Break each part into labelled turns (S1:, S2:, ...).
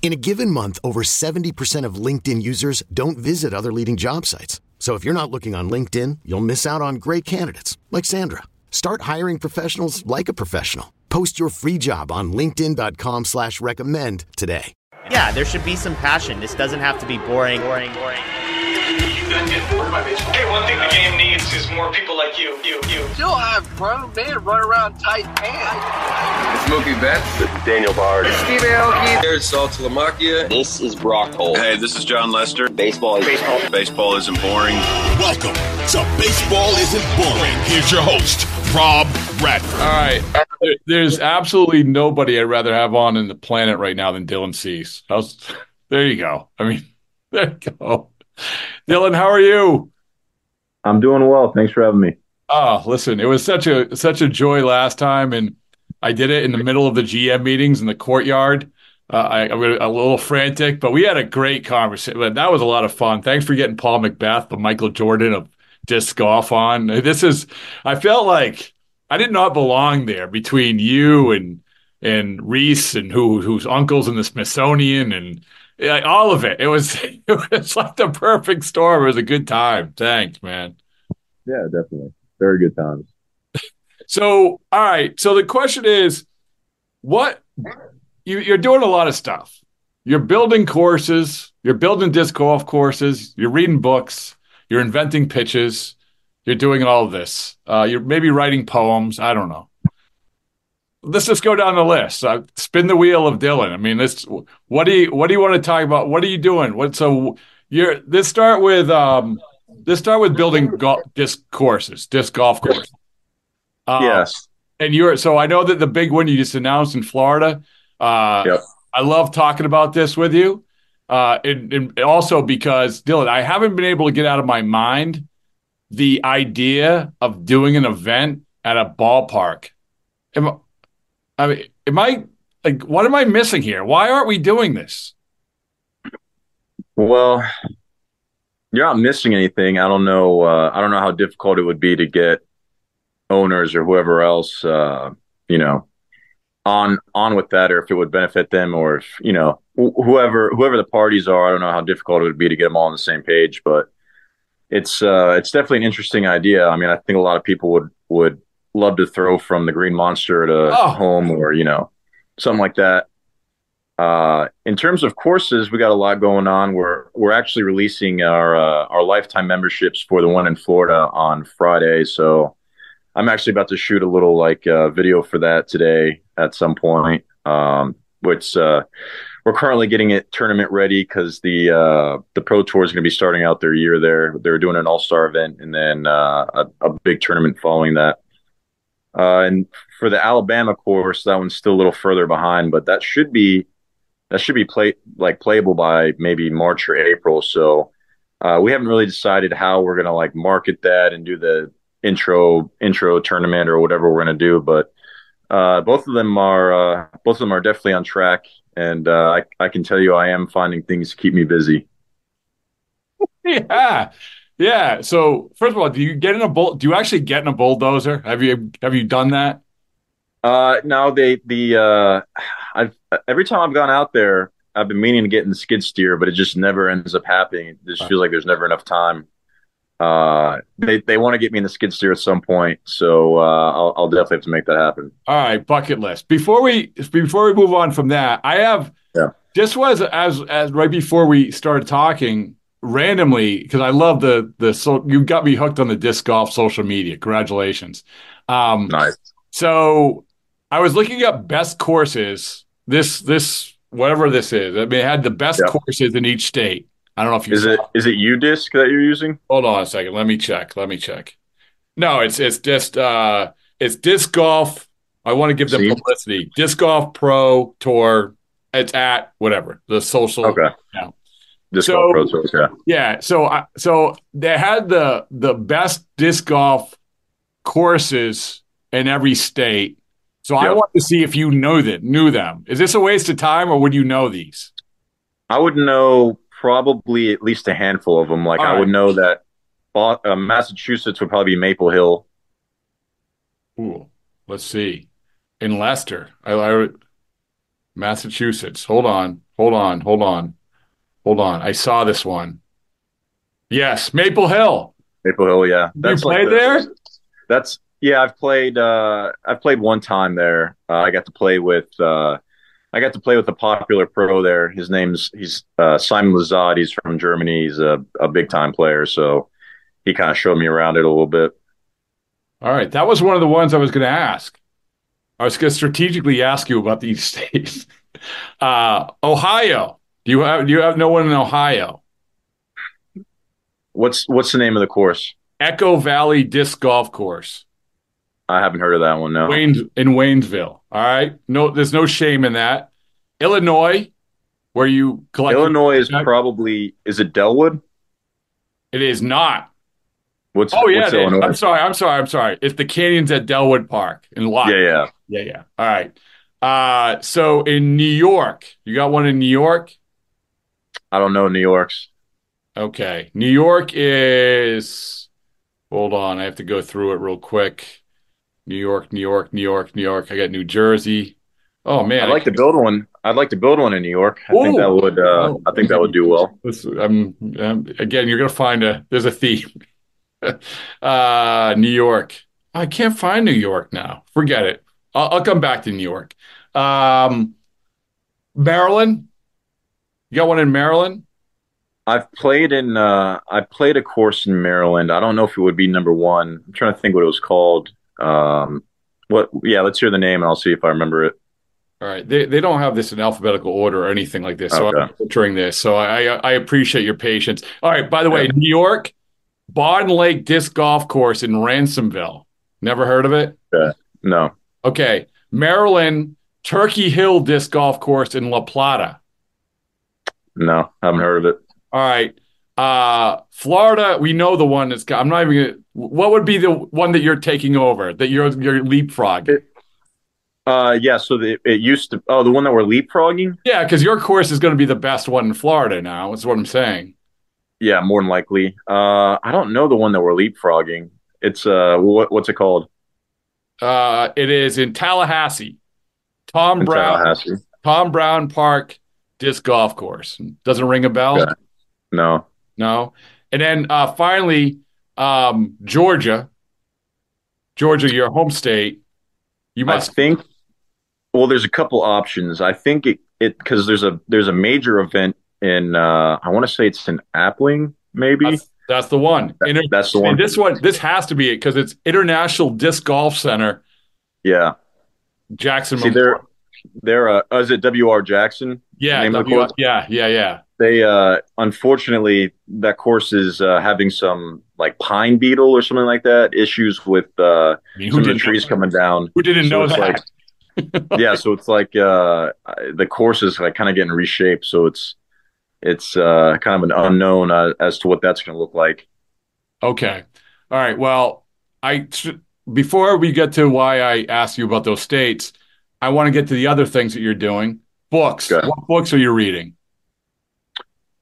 S1: In a given month, over 70% of LinkedIn users don't visit other leading job sites. So if you're not looking on LinkedIn, you'll miss out on great candidates like Sandra. Start hiring professionals like a professional. Post your free job on linkedin.com slash recommend today.
S2: Yeah, there should be some passion. This doesn't have to be boring, boring, boring.
S3: Hey, one thing the game needs is more people like you, you, you.
S4: You still have grown men run around tight pants.
S5: It's Mookie Betts.
S6: This is Daniel Bard.
S5: Steve Aoki. There's Saltalamacchia.
S7: This is Brock Holt.
S8: Hey, this is Jon Lester.
S7: Baseball is
S8: baseball. Baseball isn't boring.
S9: Welcome to Baseball Isn't Boring. Here's your host, Rob Bradford.
S10: All right. There's absolutely nobody I'd rather have on in the planet right now than Dylan Cease. How's, there you go. I mean, there you go. Dylan, how are you?
S11: I'm doing well. Thanks for having me.
S10: Oh, listen, it was such a such a joy last time, and I did it in the middle of the GM meetings in the courtyard. Uh, I, was a little frantic, but we had a great conversation. That was a lot of fun. Thanks for getting Paul McBeth, the Michael Jordan of disc golf on. This is, I felt like I did not belong there between you and and Reese and who whose uncles in the Smithsonian and like all of it. It was it was like the perfect storm. It was a good time. Thanks, man.
S11: Yeah, definitely. Very good times.
S10: so, all right. So the question is, what you, you're doing a lot of stuff. You're building courses. You're building disc golf courses. You're reading books. You're inventing pitches. You're doing all this. Uh, you're maybe writing poems. I don't know let's just go down the list. Uh, spin the wheel of Dylan. I mean, this. What do you What do you want to talk about? What are you doing? What so you're? Let's start with um. Let's start with building golf, disc courses, disc golf courses.
S11: Uh, yes.
S10: And you're so I know that the big one you just announced in Florida. Uh, yep. I love talking about this with you. Uh, and, and also because Dylan, I haven't been able to get out of my mind the idea of doing an event at a ballpark. Am, I mean, am I like what am I missing here? Why aren't we doing this?
S11: Well, you're not missing anything. I don't know. Uh, I don't know how difficult it would be to get owners or whoever else, uh, you know, on on with that, or if it would benefit them, or if you know wh- whoever whoever the parties are. I don't know how difficult it would be to get them all on the same page, but it's uh, it's definitely an interesting idea. I mean, I think a lot of people would would love to throw from the Green Monster to oh. home or you know something like that. Uh, in terms of courses, we got a lot going on. We're we're actually releasing our uh, our lifetime memberships for the one in Florida on Friday. So I'm actually about to shoot a little like uh, video for that today at some point. Um, which uh, we're currently getting it tournament ready because the uh, the pro tour is going to be starting out their year there. They're doing an all star event and then uh, a, a big tournament following that. Uh, and for the Alabama course, that one's still a little further behind, but that should be that should be play like playable by maybe March or April. So uh, we haven't really decided how we're gonna like market that and do the intro intro tournament or whatever we're gonna do. But uh, both of them are uh, both of them are definitely on track, and uh, I I can tell you I am finding things to keep me busy.
S10: yeah. Yeah. So first of all, do you get in a bull? Do you actually get in a bulldozer? Have you have you done that?
S11: Uh, no. They the uh, I've every time I've gone out there, I've been meaning to get in the skid steer, but it just never ends up happening. It just feels like there's never enough time. Uh, they they want to get me in the skid steer at some point, so uh, I'll, I'll definitely have to make that happen.
S10: All right, bucket list. Before we before we move on from that, I have yeah. This was as as right before we started talking randomly because I love the the so you got me hooked on the disc golf social media. Congratulations.
S11: Um, nice.
S10: So I was looking up best courses. This this whatever this is. I mean, it had the best
S11: Yep.
S10: courses in each state. I don't know if you
S11: Is
S10: saw
S11: it is it UDisc that you're using?
S10: Hold on a second. Let me check. Let me check. No, it's it's just uh it's disc golf. I want to give them
S11: See?
S10: publicity. Disc golf pro tour. It's at whatever the social.
S11: Okay.
S10: Yeah.
S11: Disc
S10: So-
S11: Golf Pro. Yeah.
S10: Yeah. So I so they had the the best disc golf courses in every state. So I want to see if you know that knew them. Is this a waste of time or would you know these?
S11: I would know probably at least a handful of them. Like
S10: All
S11: I
S10: right.
S11: would know that uh, Massachusetts would probably be Maple Hill.
S10: Ooh, let's see. In Leicester, I, I Massachusetts. Hold on, hold on, hold on, hold on. I saw this one. Yes, Maple Hill.
S11: Maple Hill, yeah.
S10: you
S11: like
S10: played
S11: the-
S10: there?
S11: That's yeah. I've played. Uh, I've played one time there. Uh, I got to play with. Uh, I got to play with a popular pro there. His name's he's uh, Simon Lizotte. He's from Germany. He's a, a big time player. So he kind of showed me around it a little bit.
S10: All right, that was one of the ones I was going to ask. I was going to strategically ask you about these states. Uh, Ohio. Do you have do you have no one in Ohio?
S11: What's what's the name of the course?
S10: Echo Valley Disc Golf Course.
S11: I haven't heard of that one. No.
S10: Waynes in Waynesville. All right. No, there's no shame in that. Illinois, where you collect
S11: Illinois is probably is it Dellwood?
S10: It is not.
S11: What's
S10: Oh yeah,
S11: what's. Illinois?
S10: I'm sorry. I'm sorry. I'm sorry. It's the canyons at Dellwood Park in Lott.
S11: Yeah, yeah.
S10: yeah, yeah. All right. Uh, so in New York, you got one in New York.
S11: I don't know New York's.
S10: Okay, New York is. Hold on, I have to go through it real quick. New York, New York, New York, New York. I got New Jersey. Oh man,
S11: I'd like to build one. I'd like to build one in New York. I think that would. Uh,
S10: Oh.
S11: I think that would do well.
S10: Um, um, again, you're gonna find a there's a theme. uh, New York. I can't find New York now. Forget it. I'll, I'll come back to New York. Um, Maryland. You got one in Maryland?
S11: I've played in. Uh, I played a course in Maryland. I don't know if it would be number one. I'm trying to think what it was called. Um, what? Yeah, let's hear the name and I'll see if I remember it.
S10: All right. They they don't have this in alphabetical order or anything like this. So I'm
S11: Okay.
S10: butchering this. So I I appreciate your patience. All right. By the way, New York, Barn Lake Disc Golf Course in Ransomville. Never heard of it?
S11: No.
S10: Okay. Maryland, Turkey Hill Disc Golf Course in La Plata.
S11: No, haven't heard of it.
S10: All right. Uh, Florida, we know the one that's got, I'm not even gonna, what would be the one that you're taking over, that you're, you're leapfrog?
S11: Uh, yeah. So the, it used to. Oh, the one that we're leapfrogging.
S10: Yeah, because your course is going to be the best one in Florida now. That's what I'm saying.
S11: Yeah, more than likely. Uh, I don't know the one that we're leapfrogging. It's uh, what, what's it called?
S10: Uh, it is in Tallahassee. Tom
S11: In
S10: Brown,
S11: Tallahassee.
S10: Tom Brown Park Disc Golf Course. Doesn't ring a bell?
S11: Okay. No.
S10: No. And then uh, finally, um, Georgia. Georgia, your home state. You
S11: I
S10: must.
S11: think. Well, there's a couple options. I think it it because there's a there's a major event in. Uh, I want to say it's in Appling, maybe.
S10: That's, that's the one. Inter-
S11: That's the one.
S10: And this one, this has to be it because it's International Disc Golf Center,
S11: yeah.
S10: Jackson.
S11: See,
S10: Memorial.
S11: They're uh, oh, is it W.R. Jackson?
S10: yeah,
S11: name of the
S10: W- yeah, yeah, yeah.
S11: They uh, unfortunately that course is uh, having some like pine beetle or something like that issues with uh,
S10: I mean,
S11: some of the trees coming down.
S10: who didn't
S11: So
S10: know
S11: it's
S10: that?
S11: like- yeah, so it's like uh, the course is like kind of getting reshaped, so it's it's uh, kind of an unknown uh, as to what that's going to look like.
S10: Okay. All right. Well, I before we get to why I asked you about those states, I want to get to the other things that you're doing. Books.
S11: Okay.
S10: What books are you reading?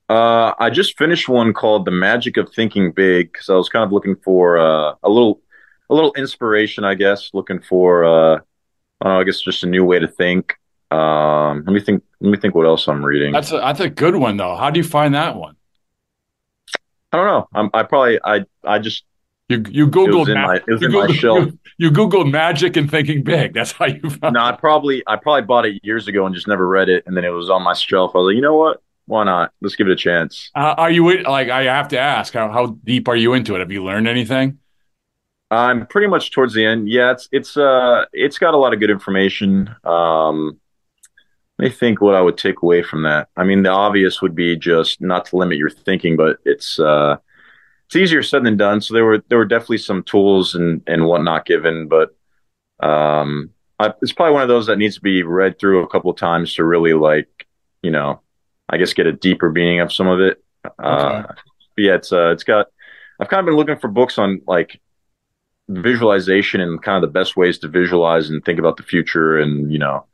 S11: Uh, I just finished one called "The Magic of Thinking Big" because I was kind of looking for uh, a little a little inspiration, I guess. Looking for uh, I don't know, I guess just a new way to think. Um, let me think. Let me think what else I'm reading.
S10: That's a, that's a good one though. How do you find that one?
S11: I don't know. I'm, I probably I I just
S10: You you
S11: it
S10: googled
S11: was in
S10: ma-
S11: my it was
S10: you
S11: in my
S10: Googled-
S11: shelf.
S10: You, you googled magic and thinking big. That's how you found.
S11: No, I probably I probably bought it years ago and just never read it, and then it was on my shelf. I was like, you know what? Why not? Let's give it a chance.
S10: Uh, are you like I have to ask how how deep are you into it? Have you learned anything?
S11: I'm pretty much towards the end. Yeah, it's it's uh it's got a lot of good information. Um, let me think what I would take away from that. I mean, the obvious would be just not to limit your thinking, but it's uh it's easier said than done. So there were there were definitely some tools and and whatnot given, but um, I, it's probably one of those that needs to be read through a couple of times to really like you know, I guess get a deeper meaning of some of it. Uh, yeah, it's uh, it's got. I've kind of been looking for books on like visualization and kind of the best ways to visualize and think about the future. And you know,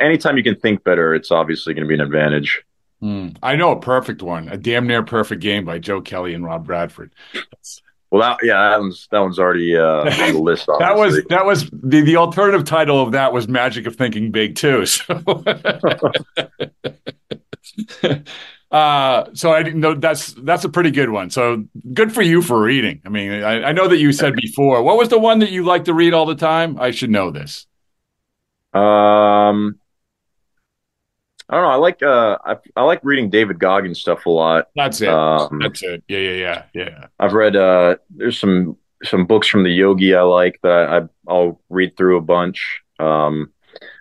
S11: anytime you can think better, it's obviously going to be an advantage.
S10: Mm, I know a perfect one, a damn near perfect game by Joe Kelly and Rob Bradford.
S11: Well, that, yeah, that one's that one's already uh, on the list.
S10: That was that was the the alternative title of that was Magic of Thinking Big too. So. Uh, so I didn't know that's that's a pretty good one. So good for you for reading. I mean, I, I, know that you said before. What was the one that you like to read all the time? I should know this.
S11: Um, I don't know. I like uh, I, I like reading David Goggins stuff a lot.
S10: That's it. Um, that's it. Yeah, yeah, yeah, yeah.
S11: I've read uh, there's some some books from the yogi I like that I, I'll read through a bunch. Um,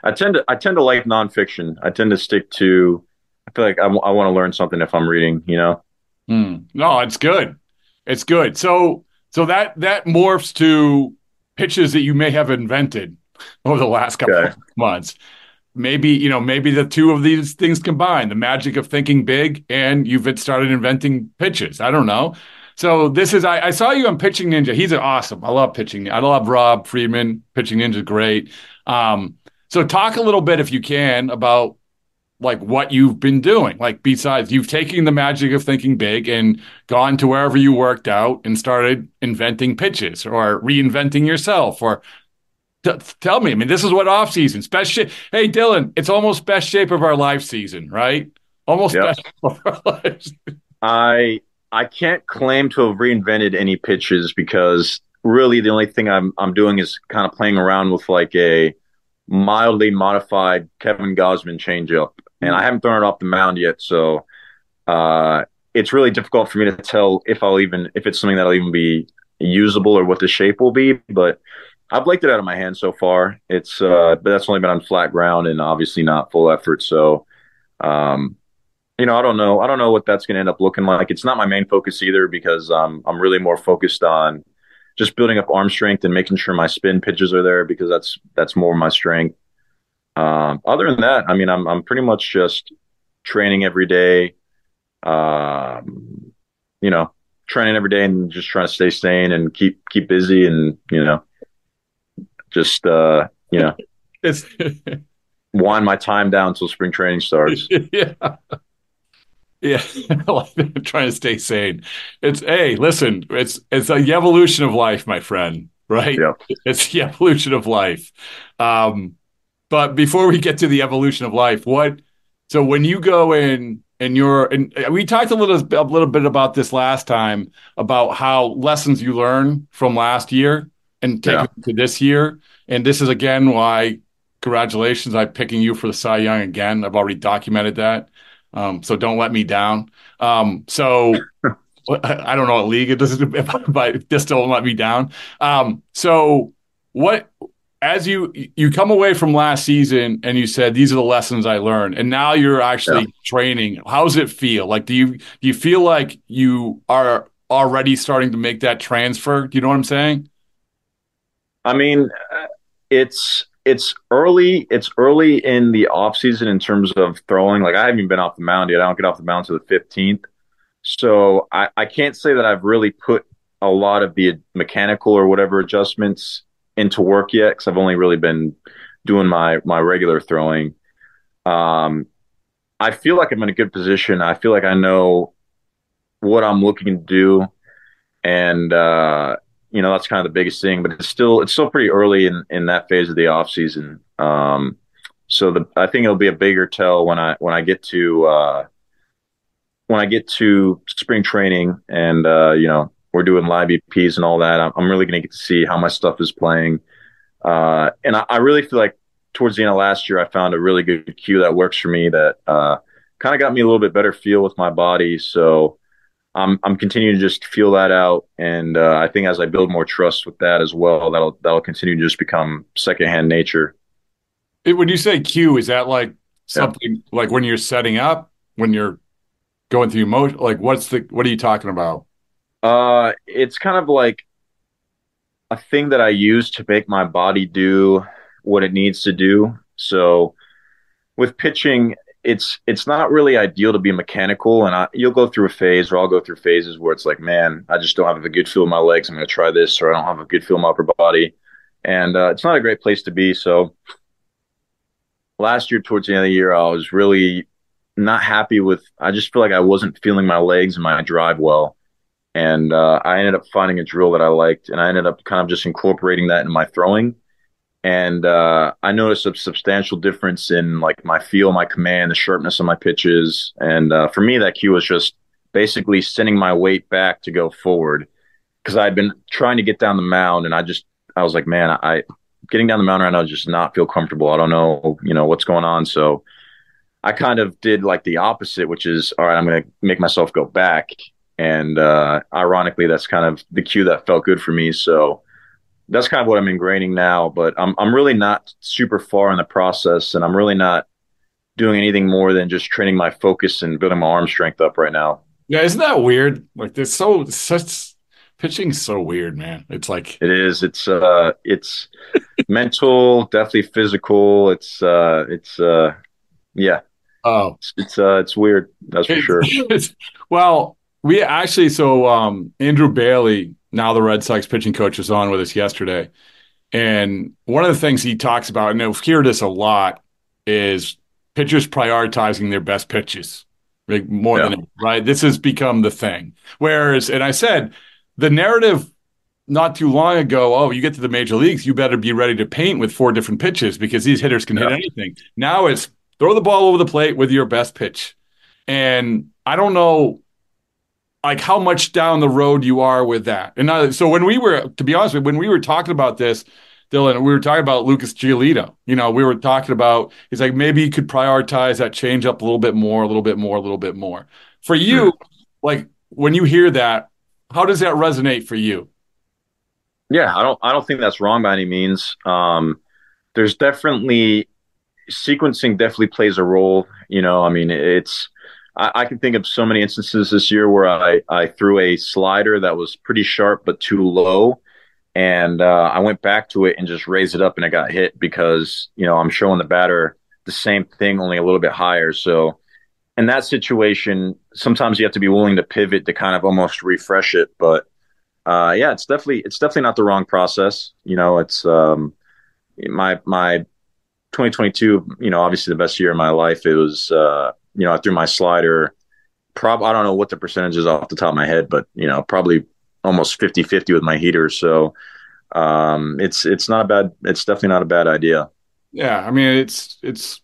S11: I tend to I tend to like nonfiction. I tend to stick to I feel like I, w- I want to learn something if I'm reading, you know?
S10: Mm. No, it's good. It's good. So, so that, that morphs to pitches that you may have invented over the last couple okay. of months. Maybe, you know, maybe the two of these things combined, the magic of thinking big and you've started inventing pitches. I don't know. So this is I, I, saw you on Pitching Ninja. He's awesome. I love pitching. I love Rob Friedman. Pitching Ninja great. Um, so talk a little bit if you can about like what you've been doing. Like besides you've taken the magic of thinking big and gone to wherever you worked out and started inventing pitches or reinventing yourself or t- tell me. I mean, this is what off season best shape. Hey, Dylan, it's almost best shape of our life season, right? Almost yep. best of our lives.
S11: I I can't claim to have reinvented any pitches because really the only thing I'm I'm doing is kind of playing around with like a mildly modified Kevin Gausman changeup and I haven't thrown it off the mound yet. So uh, it's really difficult for me to tell if I'll even if it's something that'll even be usable or what the shape will be. But I've liked it out of my hand so far. It's uh, but that's only been on flat ground and obviously not full effort. So um, you know, I don't know. I don't know what that's going to end up looking like. It's not my main focus either because um, I'm really more focused on just building up arm strength and making sure my spin pitches are there because that's that's more my strength. Um, other than that, I mean, I'm I'm pretty much just training every day. Um, you know, training every day and just trying to stay sane and keep keep busy and you know, just uh, you know, it's wind my time down until spring training starts.
S10: yeah. Yeah, trying to stay sane. It's hey, listen, it's it's the evolution of life, my friend. Right?
S11: Yeah.
S10: It's the evolution of life. Um, but before we get to the evolution of life, what? So when you go in and you're and we talked a little a little bit about this last time about how lessons you learn from last year and take yeah. it to this year. And this is again why congratulations, I'm picking you for the Cy Young again. I've already documented that. Um, so don't let me down. Um, so I don't know what league it does, but this don't let me down. Um, so what as you you come away from last season and you said these are the lessons I learned, and now you're actually yeah. training. How does it feel? Like, do you do you feel like you are already starting to make that transfer? Do you know what I'm saying?
S11: I mean, it's it's early. It's early in the off season in terms of throwing. Like I haven't even been off the mound yet. I don't get off the mound to the 15th, so I, I can't say that I've really put a lot of the mechanical or whatever adjustments into work yet because I've only really been doing my my regular throwing. Um, I feel like I'm in a good position. I feel like I know what I'm looking to do, and uh, you know that's kind of the biggest thing. But it's still it's still pretty early in in that phase of the off season. Um, so the I think it'll be a bigger tell when I when I get to uh, when I get to spring training and uh, you know we're doing live BPs and all that. I'm, I'm really going to get to see how my stuff is playing. Uh, and I, I, really feel like towards the end of last year, I found a really good cue that works for me that uh, kind of got me a little bit better feel with my body. So I'm I'm continuing to just feel that out, and uh, I think as I build more trust with that as well, that'll that'll continue to just become secondhand nature.
S10: It, when you say cue, is that like something yeah. like when you're setting up, when you're going through motion? Like, what's the what are you talking about?
S11: Uh, it's kind of like a thing that I use to make my body do what it needs to do. So with pitching, it's it's not really ideal to be mechanical and I, you'll go through a phase or I'll go through phases where it's like, man, I just don't have a good feel in my legs. I'm going to try this, or I don't have a good feel in my upper body, and uh, it's not a great place to be. So last year, towards the end of the year, I was really not happy with. I just feel like I wasn't feeling my legs and my drive well, and uh, I ended up finding a drill that I liked, and I ended up kind of just incorporating that in my throwing and uh, I noticed a substantial difference in like my feel, my command, the sharpness of my pitches, and uh, for me, that cue was just basically sending my weight back to go forward because I'd been trying to get down the mound, and I just I was like, man, I getting down the mound right now just not feel comfortable. I don't know, you know, what's going on, so. I kind of did like the opposite, which is all right. I'm going to make myself go back, and uh, ironically, that's kind of the cue that felt good for me. So that's kind of what I'm ingraining now. But I'm I'm really not super far in the process, and I'm really not doing anything more than just training my focus and building my arm strength up right now.
S10: Yeah, isn't that weird? Like it's so such pitching so weird, man. It's like
S11: it is. It's uh it's mental, definitely physical. It's uh it's uh yeah.
S10: Oh,
S11: it's, it's uh it's weird. That's for sure.
S10: well, we actually so um Andrew Bailey now the Red Sox pitching coach was on with us yesterday. And one of the things he talks about, and I've heard this a lot, is pitchers prioritizing their best pitches like more yeah. than right. This has become the thing. Whereas, and I said the narrative not too long ago, oh, you get to the major leagues, you better be ready to paint with four different pitches because these hitters can yeah. hit anything. Now it's throw the ball over the plate with your best pitch. And I don't know like how much down the road you are with that. And so when we were, to be honest with you, when we were talking about this, Dylan, we were talking about Lucas Giolito. You know, we were talking about he's like maybe he could prioritize that change up a little bit more, a little bit more, a little bit more. For you, like when you hear that, how does that resonate for you?
S11: Yeah, I don't I don't think that's wrong by any means. Um, there's definitely sequencing definitely plays a role. You know, I mean, it's I, I, can think of so many instances this year where I, I threw a slider that was pretty sharp but too low. And uh, I went back to it and just raised it up and it got hit because, you know, I'm showing the batter the same thing, only a little bit higher. So in that situation, sometimes you have to be willing to pivot to kind of almost refresh it. But uh, yeah, it's definitely it's definitely not the wrong process. You know, it's um, my my 2022. You know, obviously the best year of my life. It was uh, you know, I threw my slider. Prob I don't know what the percentage is off the top of my head, but you know, probably almost 50-50 with my heater. So um, it's it's not a bad. It's definitely not a bad idea.
S10: Yeah, I mean, it's it's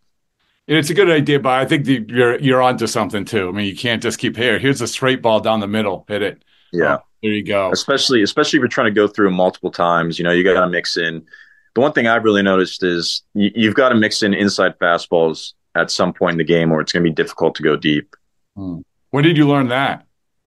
S10: it's a good idea, but I think the, you're you're onto something too. I mean, you can't just keep here. Here's a straight ball down the middle, hit it.
S11: Yeah,
S10: oh, there you go.
S11: Especially especially if you're trying to go through multiple times. You know, you got to mix in. The one thing I've really noticed is you, you've got to mix in inside fastballs at some point in the game where it's going to be difficult to go deep.
S10: Hmm. When did you learn that?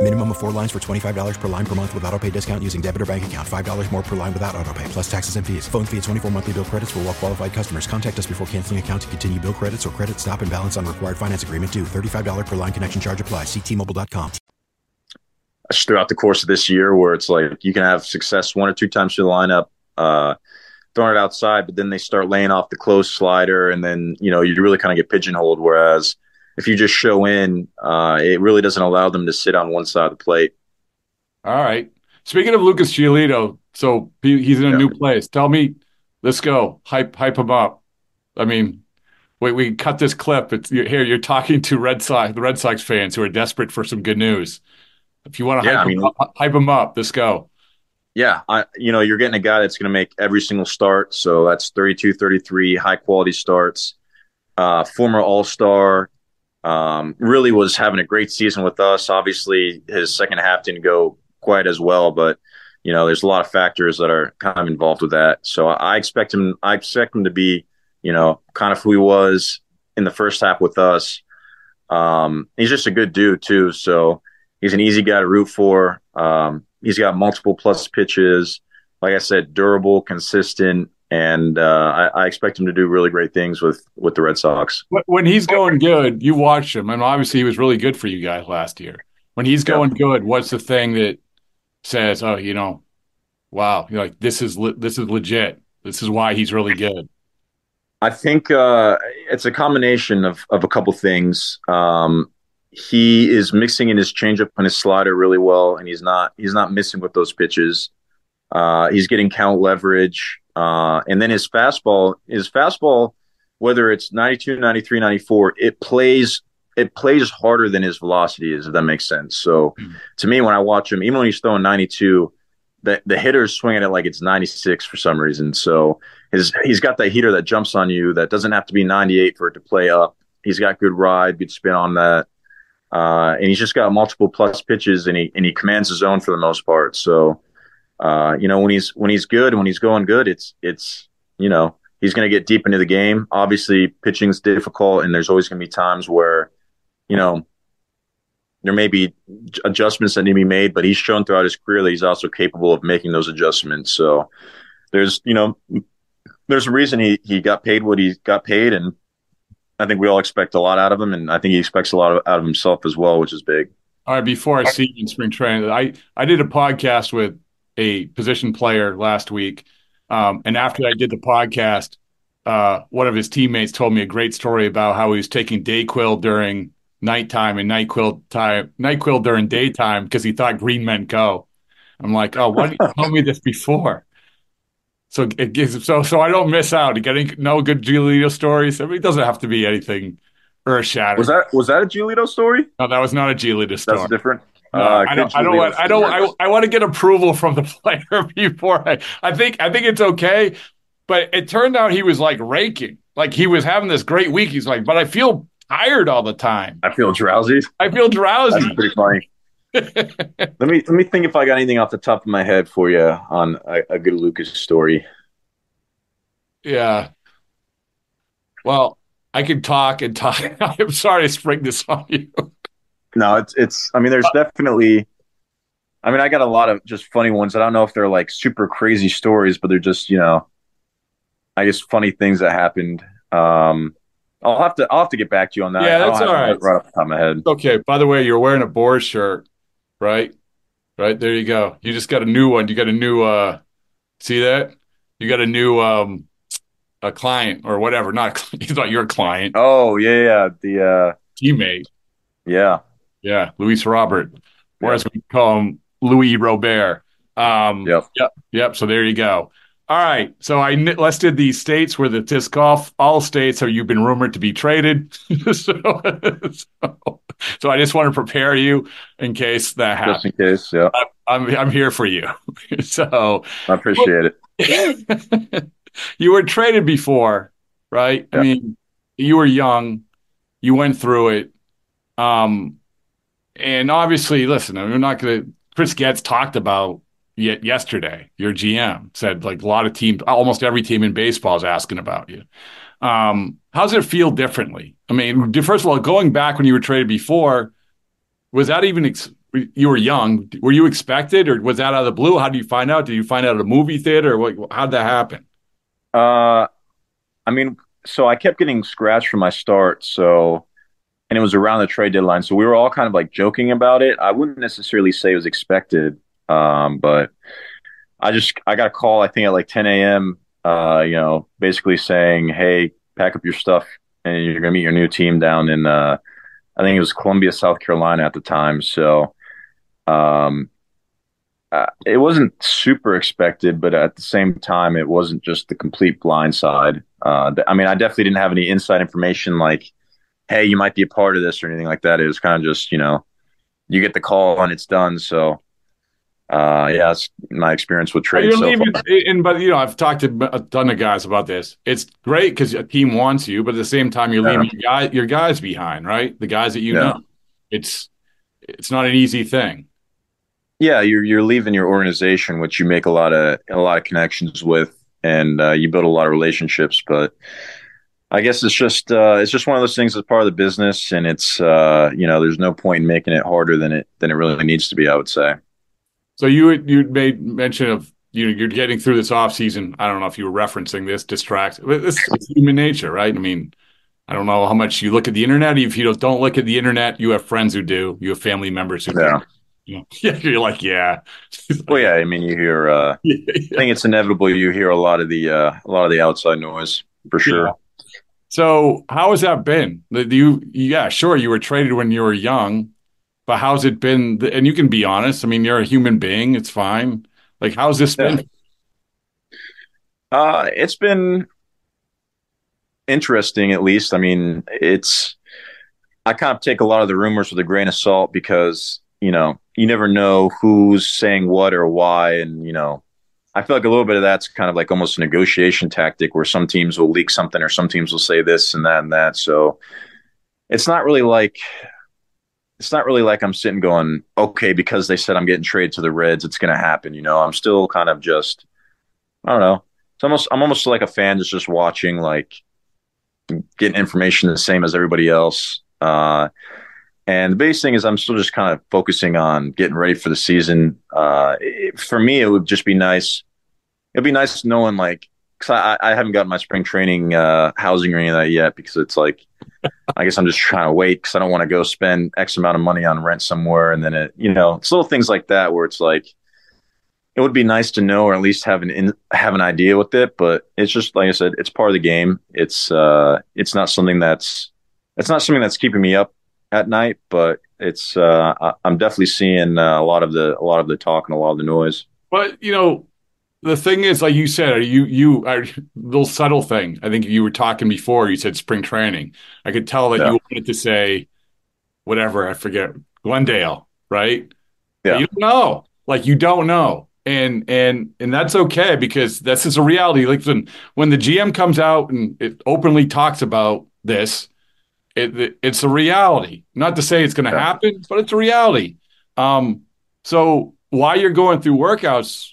S12: Minimum of four lines for $25 per line per month with auto pay discount using debit or bank account. $5 more per line without auto pay, plus taxes and fees. Phone fee at 24 monthly bill credits for all well qualified customers. Contact us before canceling account to continue bill credits or credit stop and balance on required finance agreement due. $35 per line connection charge apply. Ctmobile.com.
S11: Throughout the course of this year, where it's like you can have success one or two times through the lineup, uh, throwing it outside, but then they start laying off the close slider, and then you know you really kind of get pigeonholed. Whereas if you just show in, uh, it really doesn't allow them to sit on one side of the plate.
S10: All right. Speaking of Lucas Giolito, so he, he's in a yeah. new place. Tell me, let's go hype hype him up. I mean, we we cut this clip. It's here. You're talking to Red Sox, the Red Sox fans who are desperate for some good news. If you want to yeah, hype, I mean, him, hype him up, let's go.
S11: Yeah, I, you know, you're getting a guy that's going to make every single start. So that's 32, 33, high quality starts. Uh, former All Star, um, really was having a great season with us. Obviously, his second half didn't go quite as well, but you know, there's a lot of factors that are kind of involved with that. So I expect him. I expect him to be, you know, kind of who he was in the first half with us. Um, he's just a good dude too. So he's an easy guy to root for. Um, he's got multiple plus pitches. Like I said, durable, consistent, and uh, I, I, expect him to do really great things with with the Red Sox.
S10: When he's going good, you watch him, and obviously he was really good for you guys last year. When he's going yeah. good, what's the thing that says, "Oh, you know, wow, you're like this is le- this is legit. This is why he's really good."
S11: I think uh, it's a combination of of a couple things. Um, he is mixing in his changeup and his slider really well, and he's not he's not missing with those pitches. Uh, he's getting count leverage. Uh, and then his fastball, his fastball, whether it's 92, 93, 94, it plays it plays harder than his velocity is, if that makes sense. So to me, when I watch him, even when he's throwing 92, the, the hitter's swinging it like it's 96 for some reason. So his he's got that heater that jumps on you that doesn't have to be 98 for it to play up. He's got good ride, good spin on that. Uh, and he's just got multiple plus pitches and he and he commands his zone for the most part. So uh, you know, when he's when he's good, when he's going good, it's it's you know he's going to get deep into the game. Obviously, pitching's difficult, and there's always going to be times where you know there may be adjustments that need to be made. But he's shown throughout his career that he's also capable of making those adjustments. So there's you know there's a reason he he got paid what he got paid, and I think we all expect a lot out of him, and I think he expects a lot of, out of himself as well, which is big.
S10: All right, before I see you in spring training, I I did a podcast with a position player last week. Um, and after I did the podcast, uh, one of his teammates told me a great story about how he was taking Dayquil during nighttime and Nyquil time, Nyquil during daytime because he thought green men go. I'm like, oh, why didn't you tell me this before? So it gives so so I don't miss out. Getting no good Giolito stories. I mean, it doesn't have to be anything earth shattering.
S11: Was that was that a Giolito story?
S10: No, that was not a Giolito story.
S11: That's different.
S10: No, uh, I don't. I don't want. I don't. I, I want to get approval from the player before I. I think. I think it's okay, but it turned out he was like raking. Like he was having this great week. He's like, but I feel tired all the time.
S11: I feel drowsy.
S10: I feel drowsy.
S11: That's pretty funny. let me let me think if I got anything off the top of my head for you on a, a good Lucas story.
S10: Yeah. Well, I can talk and talk. I'm sorry to spring this on you.
S11: No, it's it's. I mean, there's definitely. I mean, I got a lot of just funny ones. I don't know if they're like super crazy stories, but they're just you know, I guess funny things that happened. Um, I'll have to I'll have to get back to you on that.
S10: Yeah, that's all right.
S11: Right off the top of my head.
S10: Okay. By the way, you're wearing a Boras shirt, right? Right there you go. You just got a new one. You got a new. uh See that? You got a new um a client or whatever. Not he's not your client.
S11: Oh yeah, yeah. The uh
S10: teammate.
S11: Yeah.
S10: Yeah, Luis Robert, or as we call him, Louis Robert. Um,
S11: yep.
S10: Yep. Yep. So there you go. All right. So I listed the states where the disc golf, all states are you've been rumored to be traded. so, so, so, I just want to prepare you in case that happens.
S11: Just in case, yeah.
S10: I, I'm, I'm here for you. so
S11: I appreciate
S10: it. you were traded before, right?
S11: Yeah.
S10: I mean, you were young, you went through it. Um, and obviously, listen, I'm not going to, Chris Getz talked about yet yesterday, your GM said like a lot of teams, almost every team in baseball is asking about you. Um, how's it feel differently? I mean, first of all, going back when you were traded before, was that even ex- you were young? Were you expected, or was that out of the blue? How did you find out? Did you find out at a movie theater, what, how'd that happen?
S11: Uh, I mean, so I kept getting scratched from my start, so and it was around the trade deadline, so we were all kind of like joking about it. I wouldn't necessarily say it was expected. Um, but I just I got a call I think at like 10 a.m. Uh, you know, basically saying, "Hey, pack up your stuff and you're gonna meet your new team down in uh, I think it was Columbia, South Carolina at the time." So, um, uh, it wasn't super expected, but at the same time, it wasn't just the complete blindside. Uh, I mean, I definitely didn't have any inside information like, "Hey, you might be a part of this" or anything like that. It was kind of just, you know, you get the call and it's done. So uh, yeah, it's my experience with trade. So
S10: leaving, and but you know, I've talked to a ton of guys about this. It's great because a team wants you, but at the same time, you're yeah. leaving your, guy, your guys behind, right? The guys that you yeah. know. It's it's not an easy thing.
S11: Yeah, you're you're leaving your organization, which you make a lot of a lot of connections with, and uh, you build a lot of relationships. But I guess it's just uh, it's just one of those things that's part of the business, and it's uh, you know, there's no point in making it harder than it than it really needs to be. I would say.
S10: So you you made mention of you know, you're getting through this off season. I don't know if you were referencing this distract. It's, it's human nature, right? I mean, I don't know how much you look at the internet. If you don't, look at the internet, you have friends who do. You have family members who
S11: yeah.
S10: do. You know, yeah, you're like, yeah.
S11: well, yeah. I mean, you hear. Uh, yeah, yeah. I think it's inevitable. You hear a lot of the uh, a lot of the outside noise for sure.
S10: So, how has that been? You, yeah, sure, you were traded when you were young but how's it been? And you can be honest. I mean, you're a human being. It's fine. Like, how's this yeah. been?
S11: Uh, it's been interesting, at least. I mean, it's, I kind of take a lot of the rumors with a grain of salt because, you know, you never know who's saying what or why. And, you know, I feel like a little bit of that's kind of like almost a negotiation tactic where some teams will leak something or some teams will say this and that and that. So it's not really like, it's not really like I'm sitting going, okay, because they said I'm getting traded to the Reds, it's going to happen. You know, I'm still kind of just, I don't know. It's almost, I'm almost like a fan that's just watching, like getting information the same as everybody else. Uh, and the biggest thing is I'm still just kind of focusing on getting ready for the season. Uh, it, for me, it would just be nice. It'd be nice knowing like, cause I, I haven't gotten my spring training, uh, housing or any of that yet because it's like, I guess I'm just trying to wait because I don't want to go spend X amount of money on rent somewhere. And then it, you know, it's little things like that where it's like, it would be nice to know or at least have an in, have an idea with it. But it's just like I said, it's part of the game. It's uh, it's not something that's it's not something that's keeping me up at night. But it's uh, I'm definitely seeing uh, a lot of the a lot of the talk and a lot of the noise.
S10: But you know, the thing is, like you said, you you are little subtle thing. I think you were talking before. You said spring training. I could tell that yeah. you wanted to say whatever. I forget Glendale, right?
S11: Yeah.
S10: You don't know. Like you don't know, and and and that's okay because this is a reality. Like when when the GM comes out and it openly talks about this, it, it it's a reality. Not to say it's going to yeah. happen, but it's a reality. Um, so while you're going through workouts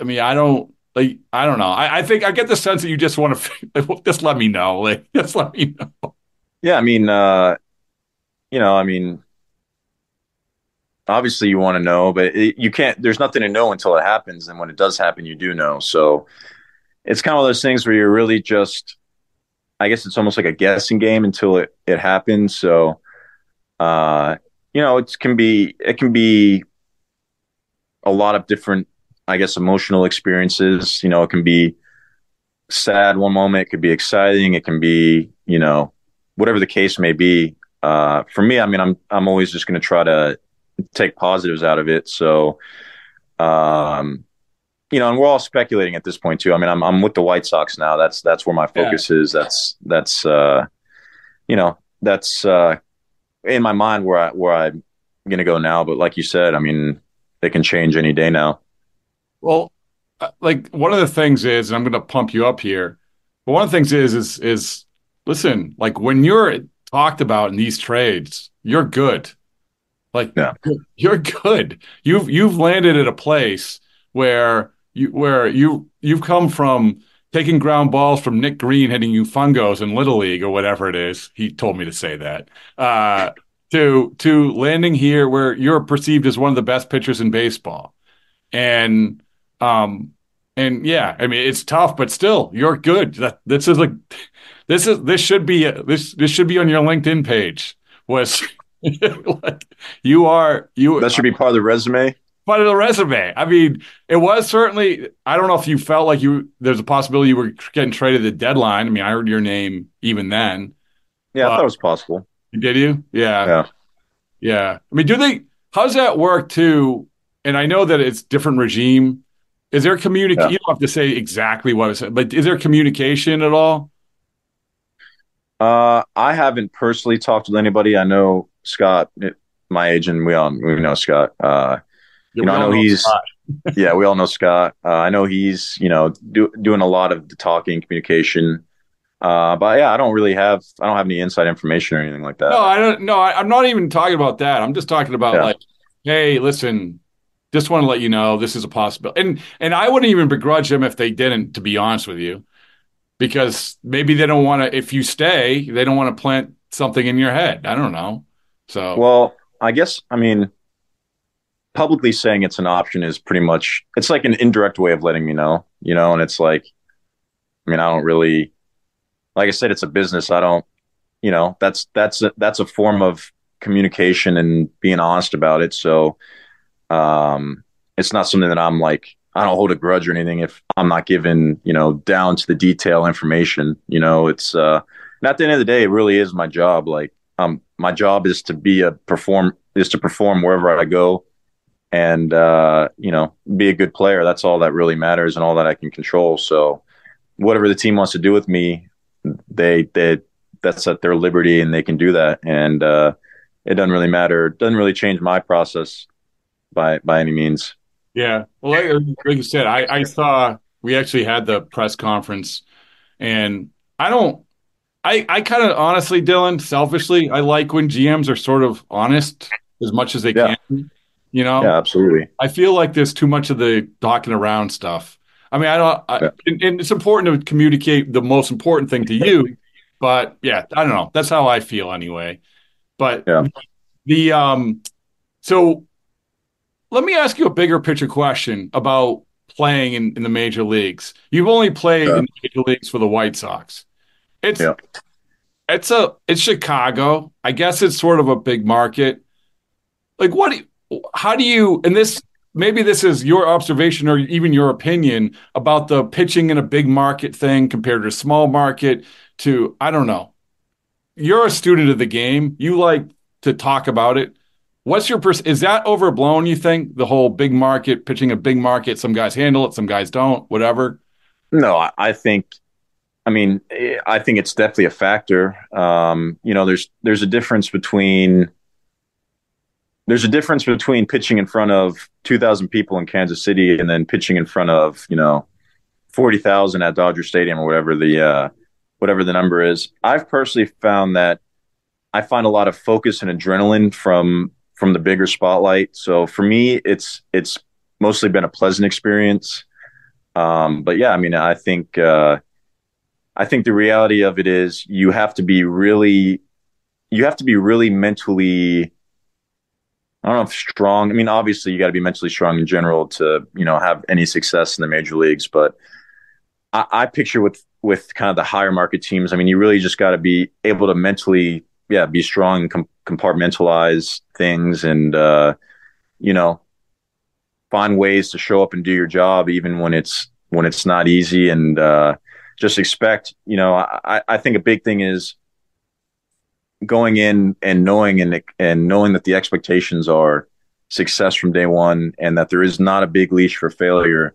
S10: I mean, I don't like. I don't know. I, I think I get the sense that you just want to just let me know. Like, just let me know.
S11: Yeah, I mean, uh, you know, I mean, obviously you want to know, but it, you can't. There's nothing to know until it happens, and when it does happen, you do know. So it's kind of those things where you're really just. I guess it's almost like a guessing game until it it happens. So, uh, you know, it can be it can be a lot of different I guess, emotional experiences. You know, it can be sad one moment, it could be exciting, it can be, you know, whatever the case may be. Uh, for me, I mean, I'm I'm always just going to try to take positives out of it. So, Um, you know, and we're all speculating at this point too. I mean, I'm I'm with the White Sox now. That's that's where my focus yeah. is. That's that's uh, you know, that's uh, in my mind where I where I'm gonna go now. But like you said, I mean, they can change any day now.
S10: Well, uh, like one of the things is, and I'm gonna pump you up here. But one of the things is is is listen, like when you're talked about in these trades, you're good. Like yeah. you're good. You've you've landed at a place where you where you you've come from taking ground balls from Nick Green hitting you fungos in Little League or whatever it is. He told me to say that. Uh, to to landing here where you're perceived as one of the best pitchers in baseball. And um and yeah, I mean it's tough, but still you're good. That this is like this is this should be this this should be on your LinkedIn page. Was like you are you
S11: that should be part of the resume
S10: part of the resume. I mean, it was certainly. I don't know if you felt like you there's a possibility you were getting traded the deadline. I mean, I heard your name even then.
S11: Yeah, uh, I thought it was possible.
S10: Did you? Yeah.
S11: Yeah.
S10: Yeah. I mean, do they? How does that work too? And I know that it's different regime. Is there communication? Yeah. You don't have to say exactly what I was, but is there communication at all?
S11: Uh, I haven't personally talked with anybody. I know Scott, my agent. We all we know Scott. Uh, you know, I know, know he's yeah, we all know Scott. Uh, I know he's you know do, doing a lot of the talking, communication. Uh, but yeah, I don't really have I don't have any inside information or anything like that.
S10: No, I don't. No, I, am not even talking about that. I'm just talking about yeah. like, hey, listen, just want to let you know this is a possibility, and and I wouldn't even begrudge them if they didn't. To be honest with you, because maybe they don't want to. If you stay, they don't want to plant something in your head. I don't know. So
S11: well, I guess I mean publicly saying it's an option is pretty much it's like an indirect way of letting me know, you know, and it's like I mean, I don't really like I said it's a business. I don't you know, that's that's a, that's a form of communication and being honest about it. So um it's not something that I'm like I don't hold a grudge or anything if I'm not given, you know, down to the detail information. You know, it's uh at the end of the day, it really is my job. Like um my job is to be a perform is to perform wherever I go and uh, you know be a good player. That's all that really matters, and all that I can control. So whatever the team wants to do with me, they they that's at their liberty, and they can do that. And uh, it doesn't really matter. It doesn't really change my process by by any means.
S10: Yeah, well, like, like you said, I, I saw we actually had the press conference, and I don't. I, I kind of honestly, Dylan, selfishly, I like when GMs are sort of honest as much as they yeah. can you know,
S11: yeah, absolutely.
S10: I feel like there's too much of the talking around stuff. I mean, I don't, I, yeah. and, and, it's important to communicate the most important thing to you. But yeah, I don't know. That's how I feel anyway. But yeah. the um, so let me ask you a bigger picture question about playing in, in the major leagues. You've only played yeah. in the major leagues for the White Sox. It's yeah. it's a it's Chicago. I guess it's sort of a big market. Like what how do you and this maybe this is your observation or even your opinion about the pitching in a big market thing compared to a small market to I don't know. You're a student of the game. You like to talk about it. What's your pers- is that overblown you think the whole big market pitching a big market some guys handle it some guys don't whatever?
S11: No, I think I mean I think it's definitely a factor. Um, you know there's there's a difference between there's a difference between pitching in front of 2,000 people in Kansas City and then pitching in front of you know 40,000 at Dodger Stadium or whatever the uh, whatever the number is. I've personally found that I find a lot of focus and adrenaline from from the bigger spotlight. So for me, it's it's mostly been a pleasant experience. Um, but yeah, I mean, I think uh, I think the reality of it is you have to be really you have to be really mentally I don't know if strong. I mean, obviously, you got to be mentally strong in general to you know have any success in the major leagues. But I, I picture with with kind of the higher market teams. I mean, you really just got to be able to mentally, yeah, be strong and com- compartmentalize things, and uh, you know, find ways to show up and do your job even when it's when it's not easy, and uh, just expect. You know, I, I think a big thing is going in and knowing and and knowing that the expectations are success from day one and that there is not a big leash for failure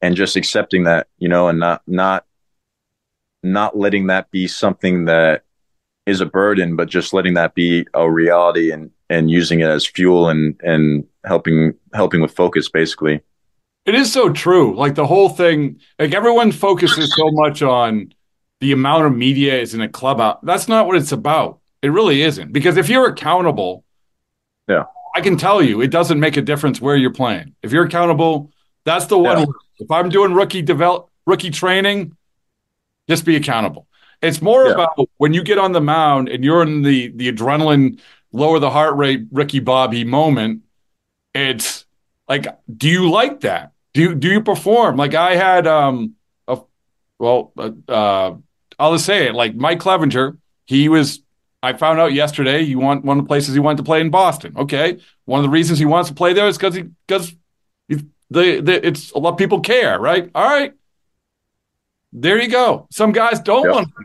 S11: and just accepting that, you know, and not not not letting that be something that is a burden, but just letting that be a reality and and using it as fuel and and helping helping with focus basically.
S10: It is so true. Like the whole thing, like everyone focuses so much on the amount of media is in a clubhouse. That's not what it's about. It really isn't. Because if you're accountable,
S11: yeah,
S10: I can tell you it doesn't make a difference where you're playing. If you're accountable, that's the one. Yeah. If I'm doing rookie develop rookie training, just be accountable. It's more yeah. about when you get on the mound and you're in the the adrenaline, lower the heart rate, Ricky Bobby moment. It's like, do you like that? Do you, do you perform? Like I had um a well uh, uh I'll just say it like Mike Clevinger. He was I found out yesterday he want one of the places he wanted to play in Boston. Okay, one of the reasons he wants to play there is because he because the, the it's a lot of people care, right? All right, there you go. Some guys don't yep. want, to,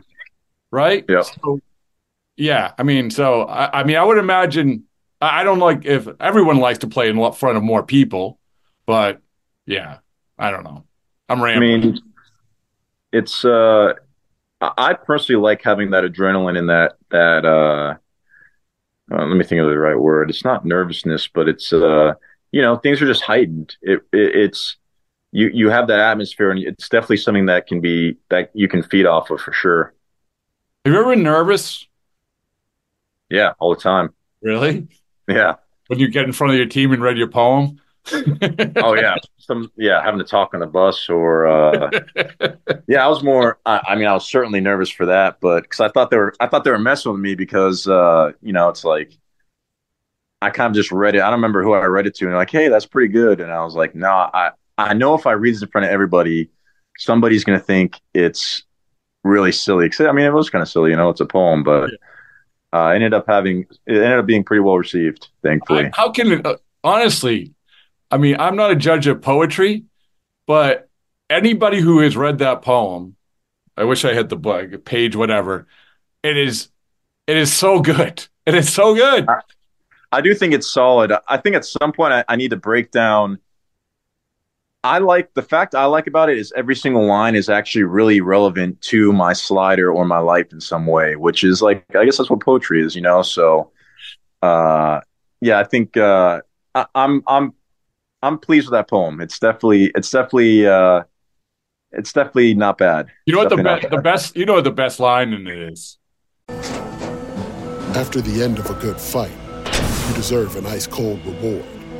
S10: right?
S11: Yeah.
S10: So, yeah. I mean, so I, I, mean, I would imagine. I don't like if everyone likes to play in front of more people, but yeah, I don't know. I'm rambling.
S11: I mean, it's. uh I personally like having that adrenaline and that that. uh uh, let me think of the right word. It's not nervousness, but it's uh, you know, things are just heightened. It, it, it's you you have that atmosphere, and it's definitely something that can be that you can feed off of for sure.
S10: Have you ever been nervous?
S11: Yeah, all the time.
S10: Really?
S11: Yeah.
S10: When you get in front of your team and read your poem.
S11: oh yeah, some yeah, having to talk on the bus or uh, yeah, I was more. I, I, mean, I was certainly nervous for that, but because I thought they were, I thought they were messing with me because uh, you know it's like I kind of just read it. I don't remember who I read it to, and like, hey, that's pretty good, and I was like, no, nah, I I know if I read this in front of everybody, somebody's going to think it's really silly. I mean, it was kind of silly, you know, it's a poem, but uh, I ended up having it ended up being pretty well received, thankfully.
S10: I, how can it, uh, honestly? I mean, I'm not a judge of poetry, but anybody who has read that poem, I wish I had the book page, whatever. It is, it is so good. It is so good.
S11: I, I do think it's solid. I think at some point I, I need to break down I like the fact I like about it is every single line is actually really relevant to my slider or my life in some way, which is like I guess that's what poetry is, you know. So, uh, yeah, I think uh, I, I'm I'm I'm pleased with that poem. It's definitely it's definitely uh, it's definitely not bad.
S10: You know what the best the best you know what the best line in it is.
S13: After the end of a good fight, you deserve an ice cold reward.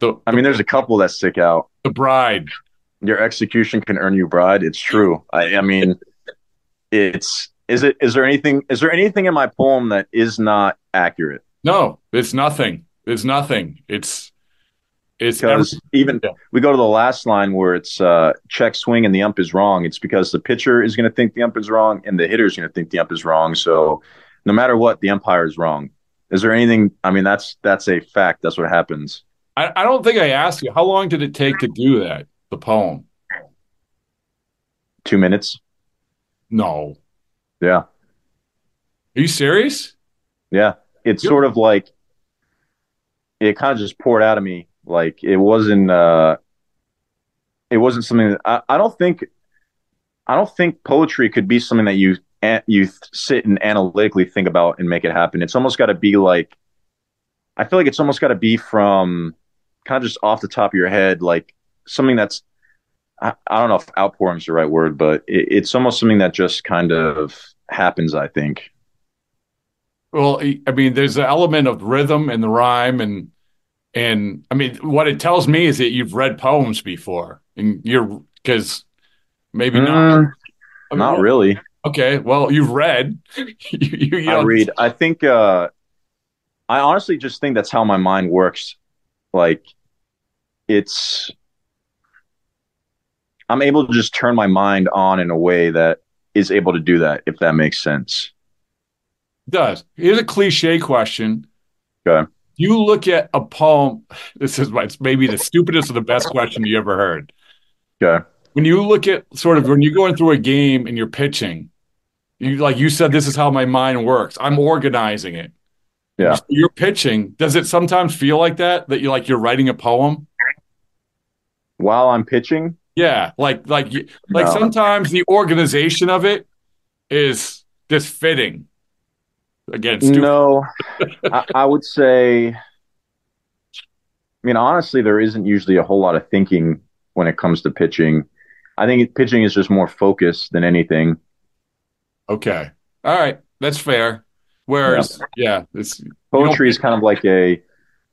S11: The, I mean, there's a couple that stick out.
S10: The bride.
S11: Your execution can earn you bride. It's true. I, I mean, it's is it is there anything is there anything in my poem that is not accurate?
S10: No, it's nothing. It's nothing. It's it's
S11: because every, even yeah. we go to the last line where it's uh, check swing and the ump is wrong. It's because the pitcher is going to think the ump is wrong and the hitter is going to think the ump is wrong. So no matter what, the umpire is wrong. Is there anything? I mean, that's that's a fact. That's what happens.
S10: I, I don't think I asked you. How long did it take to do that? The poem.
S11: Two minutes.
S10: No.
S11: Yeah.
S10: Are you serious?
S11: Yeah. It's sort of like it kind of just poured out of me. Like it wasn't uh it wasn't something that I, I don't think I don't think poetry could be something that you you sit and analytically think about and make it happen. It's almost got to be like I feel like it's almost got to be from kind of just off the top of your head, like something that's I, I don't know if outpouring is the right word, but it, it's almost something that just kind of happens. I think.
S10: Well, I mean, there's an element of rhythm and the rhyme, and and I mean, what it tells me is that you've read poems before, and you're because maybe not.
S11: Mm,
S10: I mean,
S11: not
S10: well,
S11: really.
S10: Okay, well, you've read. you, you, you
S11: I read. I think. uh I honestly just think that's how my mind works. Like, it's. I'm able to just turn my mind on in a way that is able to do that. If that makes sense.
S10: does. Here's a cliche question.
S11: Okay.
S10: You look at a poem. This is it's maybe the stupidest or the best question you ever heard.
S11: Okay.
S10: When you look at sort of when you're going through a game and you're pitching, you like you said, this is how my mind works. I'm organizing it.
S11: Yeah.
S10: So you're pitching. Does it sometimes feel like that? That you like you're writing a poem?
S11: While I'm pitching.
S10: Yeah, like like like
S11: No.
S10: sometimes the organization of it is just fitting. Again, stupid.
S11: No, I, I would say. I mean, honestly, there isn't usually a whole lot of thinking when it comes to pitching. I think pitching is just more focused than anything.
S10: Okay. All right. That's fair. Whereas, yeah, it's
S11: Poetry is kind of like a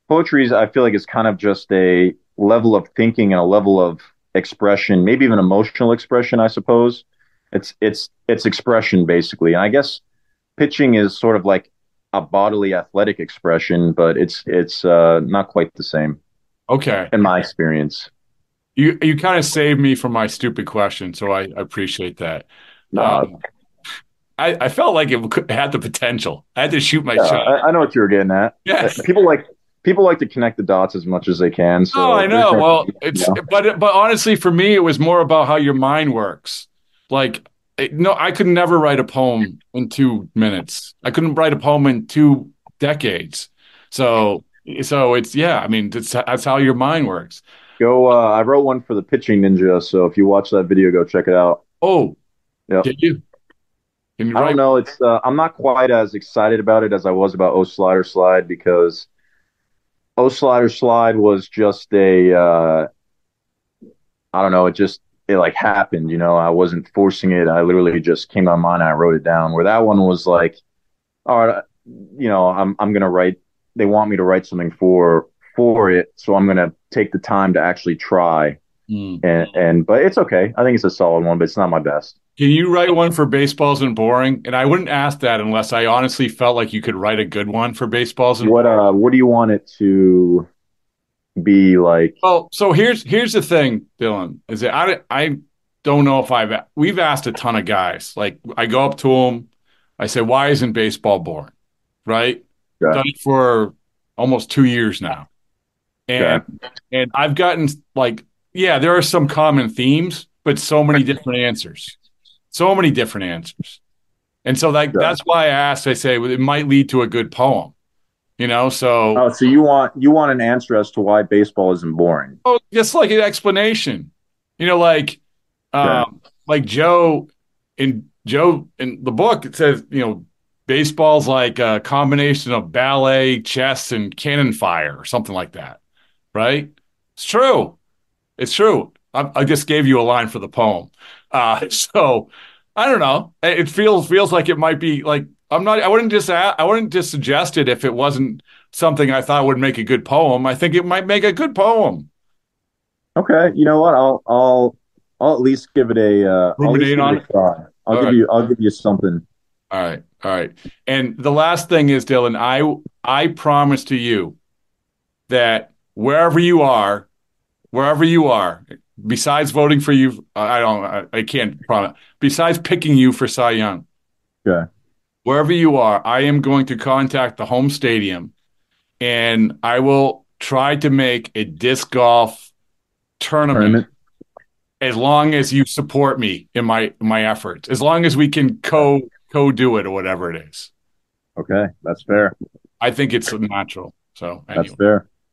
S11: poetry is. I feel like it's kind of just a level of thinking and a level of expression, maybe even emotional expression. I suppose it's it's it's expression basically, and I guess pitching is sort of like a bodily athletic expression, but it's it's uh, not quite the same
S10: okay.
S11: in my experience.
S10: You you kind of saved me from my stupid question, so I, I appreciate that.
S11: No,
S10: Um, I, I felt like it had the potential. I had to shoot my
S11: Yeah,
S10: shot.
S11: I, I know what you were getting at.
S10: Yeah.
S11: people like people like to connect the dots as much as they can. So
S10: oh, I know. Well, it's
S11: you know.
S10: but but honestly, for me, it was more about how your mind works. Like, it- no, I could never write a poem in two minutes. I couldn't write a poem in two decades. So, so it's yeah. I mean, that's that's how your mind works.
S11: go. Uh, I wrote one for the pitching ninja. So if you watch that video, go check it out.
S10: Oh,
S11: yeah.
S10: did you? Can you
S11: I don't know. It's uh, I'm not quite as excited about it as I was about O Slider Slide because O Slider Slide was just a uh, I don't know. It just it like happened. You know, I wasn't forcing it. I literally just came on mine. I wrote it down. Where that one was like, all right, you know, I'm I'm gonna write. They want me to write something for for it, so I'm gonna take the time to actually try.
S10: Hmm.
S11: And and but it's okay. I think it's a solid one, but it's not my best.
S10: Can you write one for Baseball Isn't Boring? And I wouldn't ask that unless I honestly felt like you could write a good one for baseballs and
S11: What uh what do you want it to be like?
S10: Well, so here's here's the thing, Dylan, is that I I don't know if I've we've asked a ton of guys. Like I go up to them, I say, "Why isn't baseball boring?" Right?
S11: Yeah.
S10: Done it for almost two years now, and and I've gotten like, yeah, there are some common themes, but so many different answers, so many different answers, and so like that's why I asked. I say well, it might lead to a good poem, you know. So
S11: Oh, so you want you want an answer as to why baseball isn't boring?
S10: Oh, just like an explanation. You know, like um, like Joe in Joe in the book it says, you know, baseball's like a combination of ballet, chess, and cannon fire or something like that. Right? It's true. It's true. I, I just gave you a line for the poem. Uh, so I don't know. It feels feels like it might be like I'm not. I wouldn't just I wouldn't just suggest it if it wasn't something I thought would make a good poem. I think it might make a good poem.
S11: Okay, you know what? I'll I'll I'll at least give it a uh, I'll
S10: Ruminate
S11: give
S10: on
S11: it. I'll
S10: All
S11: give
S10: right.
S11: you I'll give you something.
S10: All right, all right. And the last thing is, Dylan, I I promise to you that wherever you are, wherever you are, besides voting for you, I don't, I, I can't promise. Besides picking you for Cy Young,
S11: Okay.
S10: wherever you are, I am going to contact the home stadium, and I will try to make a disc golf tournament.
S11: Tournament.
S10: As long as you support me in my my efforts, as long as we can co co do it or whatever it is.
S11: Okay, that's fair.
S10: I think it's natural. So
S11: That's fair.